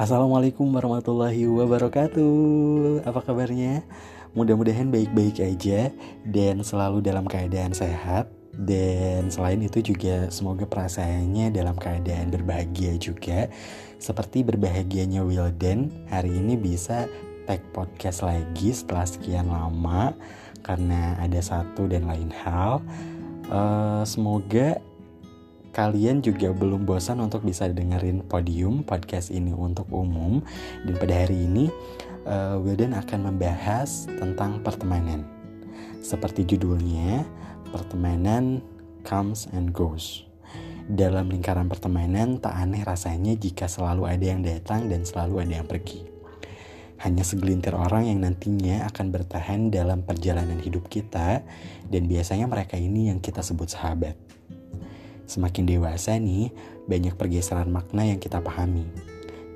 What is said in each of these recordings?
Assalamualaikum warahmatullahi wabarakatuh. Apa kabarnya? Mudah-mudahan baik-baik aja dan selalu dalam keadaan sehat. Dan selain itu juga semoga perasaannya dalam keadaan berbahagia juga. Seperti berbahagianya Wildan hari ini bisa tag podcast lagi setelah sekian lama karena ada satu dan lain hal. Uh, semoga kalian juga belum bosan untuk bisa dengerin podium podcast ini untuk umum. Dan pada hari ini uh, Wildan akan membahas tentang pertemanan. Seperti judulnya pertemanan comes and goes. Dalam lingkaran pertemanan tak aneh rasanya jika selalu ada yang datang dan selalu ada yang pergi. Hanya segelintir orang yang nantinya akan bertahan dalam perjalanan hidup kita dan biasanya mereka ini yang kita sebut sahabat Semakin dewasa nih, banyak pergeseran makna yang kita pahami.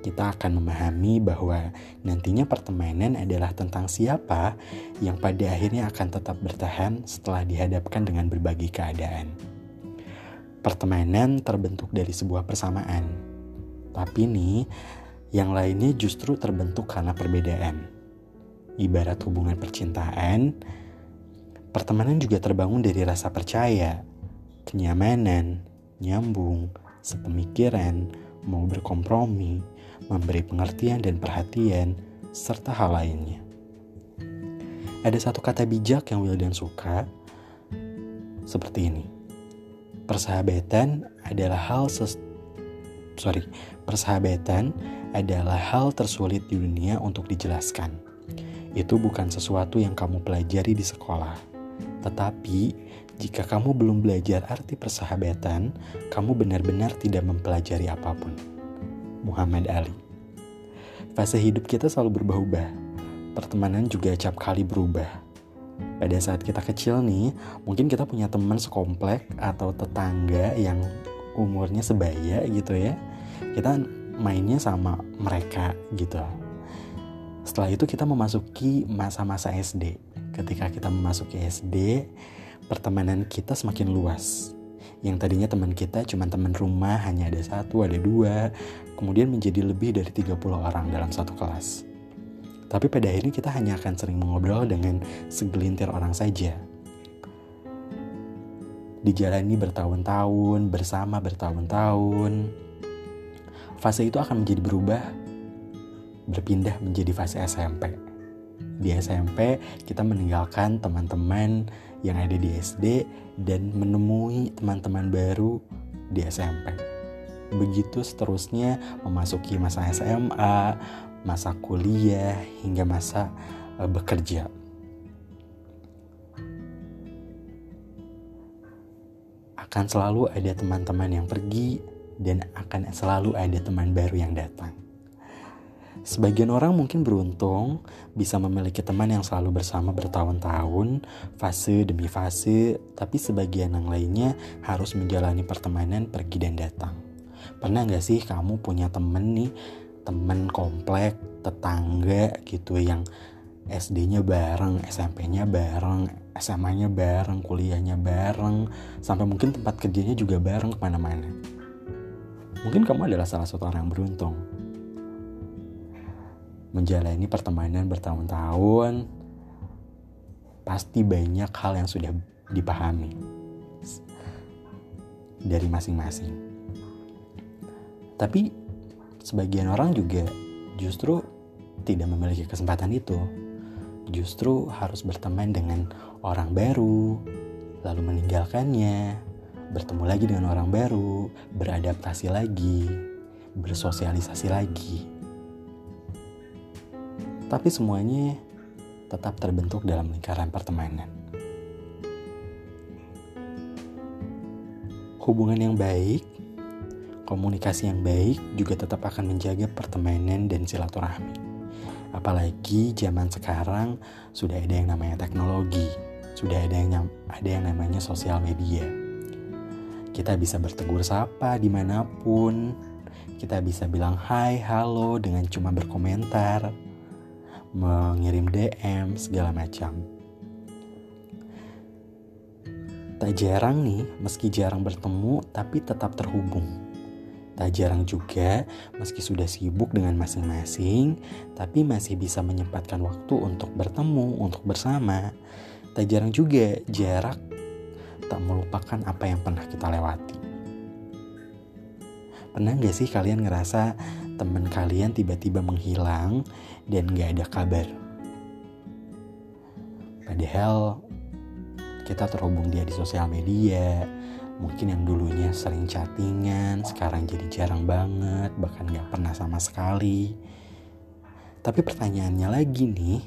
Kita akan memahami bahwa nantinya pertemanan adalah tentang siapa yang pada akhirnya akan tetap bertahan setelah dihadapkan dengan berbagai keadaan. Pertemanan terbentuk dari sebuah persamaan. Tapi nih, yang lainnya justru terbentuk karena perbedaan. Ibarat hubungan percintaan, pertemanan juga terbangun dari rasa percaya, kenyamanan, nyambung, sepemikiran, mau berkompromi, memberi pengertian dan perhatian, serta hal lainnya. Ada satu kata bijak yang Wildan suka, seperti ini. Persahabatan adalah hal ses sorry, persahabatan adalah hal tersulit di dunia untuk dijelaskan. Itu bukan sesuatu yang kamu pelajari di sekolah, tetapi jika kamu belum belajar arti persahabatan, kamu benar-benar tidak mempelajari apa pun. Muhammad Ali Fase hidup kita selalu berubah-ubah. Pertemanan juga acap kali berubah. Pada saat kita kecil nih, mungkin kita punya teman sekomplek atau tetangga yang umurnya sebaya gitu ya. Kita mainnya sama mereka gitu. Setelah itu kita memasuki masa-masa SD. Ketika kita memasuki SD, pertemanan kita semakin luas. Yang tadinya teman kita cuma teman rumah, hanya ada satu, ada dua, kemudian menjadi lebih dari 30 orang dalam satu kelas. Tapi pada akhirnya kita hanya akan sering mengobrol dengan segelintir orang saja. Dijalani bertahun-tahun, bersama bertahun-tahun. Fase itu akan menjadi berubah, berpindah menjadi fase SMP. Di SMP, kita meninggalkan teman-teman yang ada di SD dan menemui teman-teman baru di SMP. Begitu seterusnya memasuki masa SMA, masa kuliah hingga masa uh, bekerja. Akan selalu ada teman-teman yang pergi dan akan selalu ada teman baru yang datang. Sebagian orang mungkin beruntung bisa memiliki teman yang selalu bersama bertahun-tahun, fase demi fase, tapi sebagian yang lainnya harus menjalani pertemanan pergi dan datang. Pernah gak sih kamu punya temen nih, temen komplek, tetangga gitu yang SD-nya bareng, SMP-nya bareng, SMA-nya bareng, kuliahnya bareng, sampai mungkin tempat kerjanya juga bareng ke mana-mana. Mungkin kamu adalah salah satu orang yang beruntung menjalani pertemanan bertahun-tahun, pasti banyak hal yang sudah dipahami dari masing-masing. Tapi sebagian orang juga justru tidak memiliki kesempatan itu. Justru harus berteman dengan orang baru, lalu meninggalkannya, bertemu lagi dengan orang baru, beradaptasi lagi, bersosialisasi lagi tapi semuanya tetap terbentuk dalam lingkaran pertemanan. Hubungan yang baik, komunikasi yang baik juga tetap akan menjaga pertemanan dan silaturahmi. Apalagi zaman sekarang sudah ada yang namanya teknologi, sudah ada yang ada yang namanya sosial media. Kita bisa bertegur sapa di mana pun, kita bisa bilang hai, halo dengan cuma berkomentar, mengirim DM segala macam. Tak jarang nih, meski jarang bertemu, tapi tetap terhubung. Tak jarang juga, meski sudah sibuk dengan masing-masing, tapi masih bisa menyempatkan waktu untuk bertemu, untuk bersama. Tak jarang juga jarak tak melupakan apa yang pernah kita lewati. Pernah gak sih kalian ngerasa teman kalian tiba-tiba menghilang dan gak ada kabar? Padahal kita terhubung dia di sosial media, mungkin yang dulunya sering chattingan sekarang jadi jarang banget bahkan gak pernah sama sekali. Tapi pertanyaannya lagi nih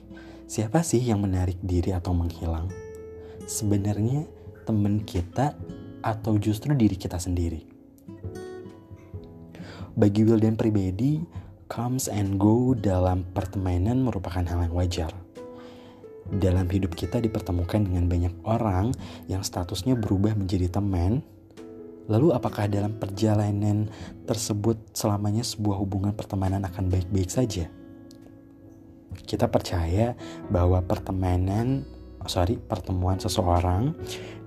siapa sih yang menarik diri atau menghilang? Sebenarnya temen kita atau justru diri kita sendiri bagi Wildan pribadi comes and go dalam pertemanan merupakan hal yang wajar dalam hidup kita dipertemukan dengan banyak orang yang statusnya berubah menjadi teman, lalu apakah dalam perjalanan tersebut selamanya sebuah hubungan pertemanan akan baik-baik saja? Kita percaya bahwa pertemanan, sorry, pertemuan seseorang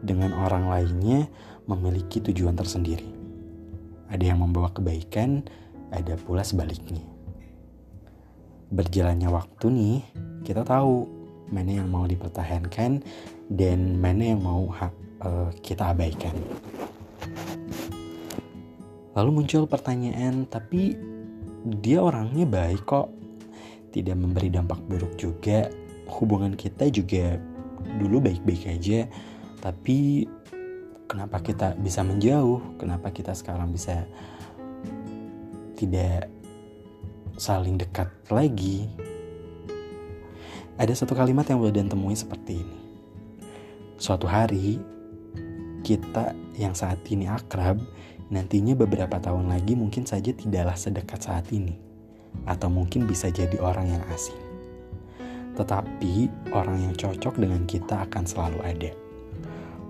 dengan orang lainnya memiliki tujuan tersendiri. Ada yang membawa kebaikan, ada pula sebaliknya. Berjalannya waktu nih, kita tahu mana yang mau dipertahankan dan mana yang mau uh, kita abaikan. Lalu muncul pertanyaan, tapi dia orangnya baik kok, tidak memberi dampak buruk juga. Hubungan kita juga dulu baik-baik aja, tapi kenapa kita bisa menjauh? Kenapa kita sekarang bisa tidak saling dekat lagi? Ada satu kalimat yang Wildan temui seperti ini. Suatu hari, kita yang saat ini akrab, nantinya beberapa tahun lagi mungkin saja tidaklah sedekat saat ini. Atau mungkin bisa jadi orang yang asing. Tetapi orang yang cocok dengan kita akan selalu ada.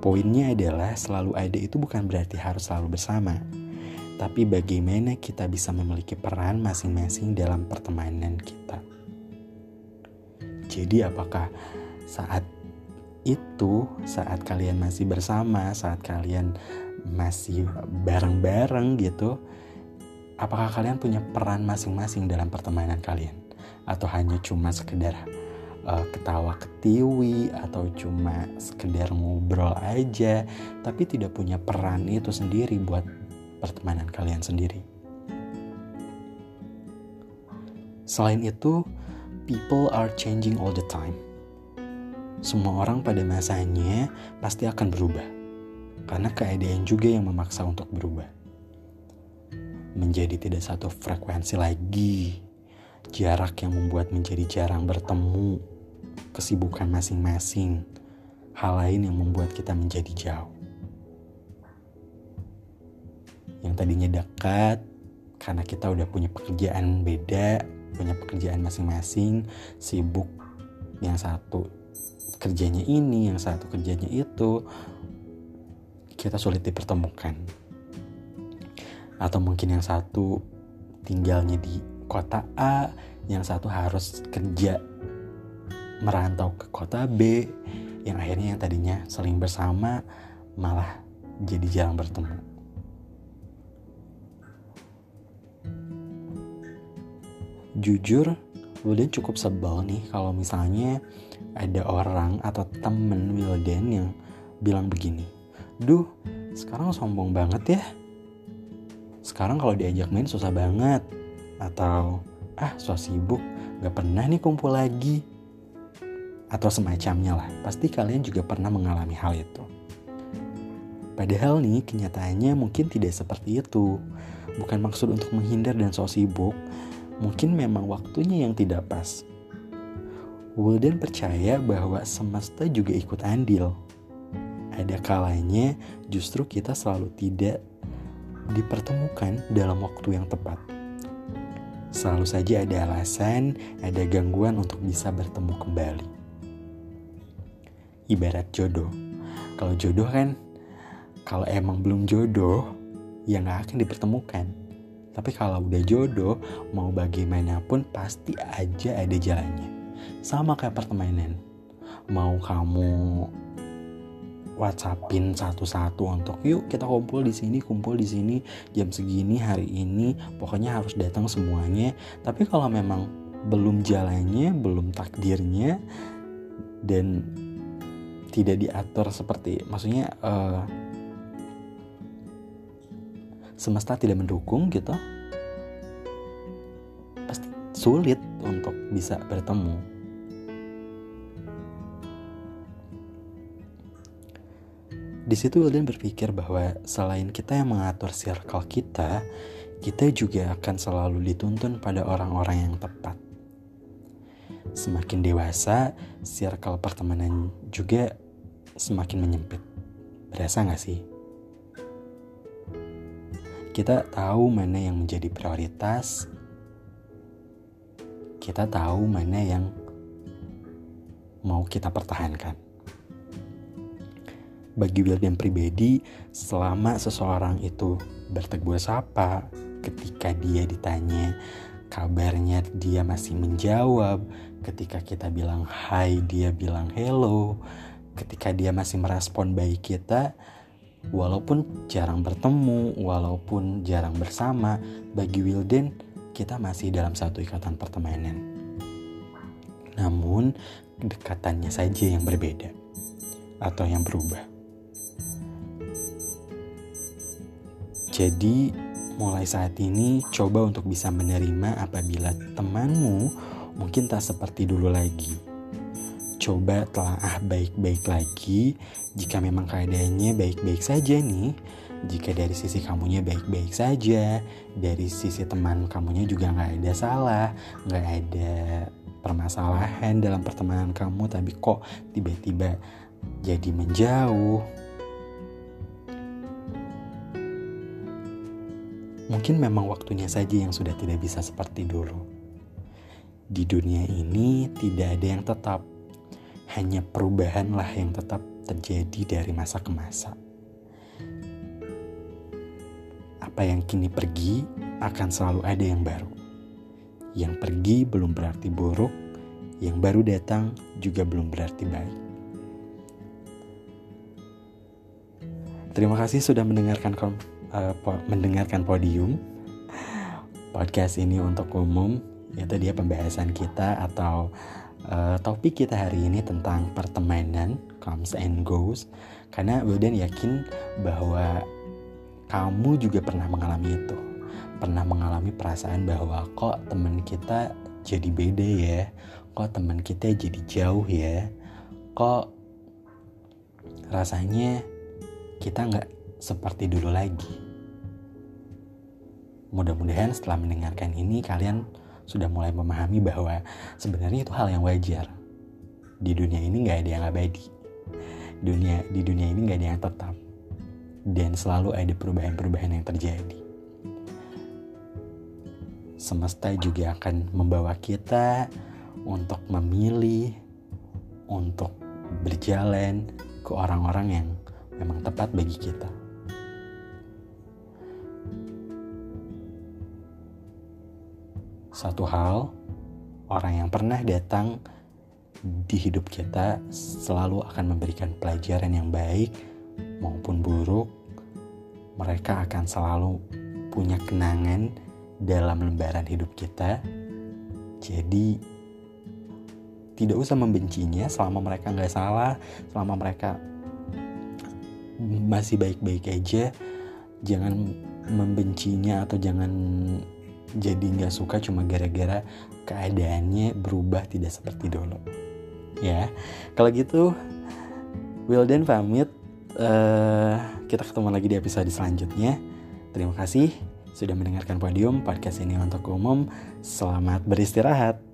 Poinnya adalah selalu ada itu bukan berarti harus selalu bersama. Tapi bagaimana kita bisa memiliki peran masing-masing dalam pertemanan kita. Jadi apakah saat itu, saat kalian masih bersama, saat kalian masih bareng-bareng gitu, apakah kalian punya peran masing-masing dalam pertemanan kalian? Atau hanya cuma sekedar uh, ketawa ketiwi atau cuma sekedar ngobrol aja, tapi tidak punya peran itu sendiri buat pertemanan kalian sendiri. Selain itu, people are changing all the time. Semua orang pada masanya pasti akan berubah, karena keadaan juga yang memaksa untuk berubah. Menjadi tidak satu frekuensi lagi, jarak yang membuat menjadi jarang bertemu, kesibukan masing-masing, hal lain yang membuat kita menjadi jauh. Yang tadinya dekat, karena kita udah punya pekerjaan beda, punya pekerjaan masing-masing, sibuk yang satu kerjanya ini, yang satu kerjanya itu, kita sulit dipertemukan. Atau mungkin yang satu tinggalnya di kota A, yang satu harus kerja merantau ke kota B, yang akhirnya yang tadinya saling bersama malah jadi jarang bertemu. jujur Wildan cukup sebel nih kalau misalnya ada orang atau temen Wildan yang bilang begini duh sekarang sombong banget ya. Sekarang kalau diajak main susah banget. Atau ah so sibuk gak pernah nih kumpul lagi atau semacamnya lah pasti kalian juga pernah mengalami hal itu padahal nih kenyataannya mungkin tidak seperti itu bukan maksud untuk menghindar dan so sibuk mungkin memang waktunya yang tidak pas. Wildan percaya bahwa semesta juga ikut andil. Ada kalanya justru kita selalu tidak dipertemukan dalam waktu yang tepat. Selalu saja ada alasan, ada gangguan untuk bisa bertemu kembali. Ibarat jodoh. Kalau jodoh kan, kalau emang belum jodoh, ya nggak akan dipertemukan tapi kalau udah jodoh, mau bagaimanapun pasti aja ada jalannya. Sama kayak pertemanan. Mau kamu WhatsAppin satu-satu untuk yuk kita kumpul di sini, kumpul di sini jam segini hari ini, pokoknya harus datang semuanya. Tapi kalau memang belum jalannya, belum takdirnya dan tidak diatur seperti maksudnya uh, semesta tidak mendukung gitu pasti sulit untuk bisa bertemu Di situ Wildan berpikir bahwa selain kita yang mengatur circle kita, kita juga akan selalu dituntun pada orang-orang yang tepat. Semakin dewasa, circle pertemanan juga semakin menyempit. Berasa gak sih? Kita tahu mana yang menjadi prioritas, kita tahu mana yang mau kita pertahankan bagi William pribadi, selama seseorang itu bertegur sapa, ketika dia ditanya kabarnya dia masih menjawab, ketika kita bilang hai dia bilang hello, ketika dia masih merespon baik kita, walaupun jarang bertemu, walaupun jarang bersama, bagi Wilden kita masih dalam satu ikatan pertemanan. Namun, kedekatannya saja yang berbeda atau yang berubah. Jadi, mulai saat ini coba untuk bisa menerima apabila temanmu mungkin tak seperti dulu lagi. Coba telah baik-baik lagi jika memang keadaannya baik-baik saja nih. Jika dari sisi kamunya baik-baik saja, dari sisi teman kamunya juga nggak ada salah, nggak ada permasalahan dalam pertemanan kamu, tapi kok tiba-tiba jadi menjauh, Mungkin memang waktunya saja yang sudah tidak bisa seperti dulu. Di dunia ini tidak ada yang tetap, hanya perubahanlah yang tetap terjadi dari masa ke masa. Apa yang kini pergi akan selalu ada yang baru. Yang pergi belum berarti buruk, yang baru datang juga belum berarti baik. Terima kasih sudah mendengarkan uh, po mendengarkan podium podcast ini untuk umum itu dia pembahasan kita atau uh, topik kita hari ini tentang pertemanan comes and goes. Karena Wildan yakin bahwa kamu juga pernah mengalami itu. Pernah mengalami perasaan bahwa kok teman kita jadi beda ya? Kok teman kita jadi jauh ya? Kok rasanya kita nggak seperti dulu lagi. Mudah-mudahan setelah mendengarkan ini kalian sudah mulai memahami bahwa sebenarnya itu hal yang wajar. Di dunia ini nggak ada yang abadi. Dunia di dunia ini nggak ada yang tetap. Dan selalu ada perubahan-perubahan yang terjadi. Semesta juga akan membawa kita untuk memilih, untuk berjalan ke orang-orang yang memang tepat bagi kita. Satu hal, orang yang pernah datang di hidup kita selalu akan memberikan pelajaran yang baik maupun buruk. Mereka akan selalu punya kenangan dalam lembaran hidup kita. Jadi tidak usah membencinya selama mereka nggak salah, selama mereka masih baik-baik aja. Jangan membencinya atau jangan jadi nggak suka cuma gara-gara keadaannya berubah tidak seperti dulu. Ya kalau gitu Wildan pamit. Uh, kita ketemu lagi di episode selanjutnya. Terima kasih sudah mendengarkan podium podcast ini untuk umum. Selamat beristirahat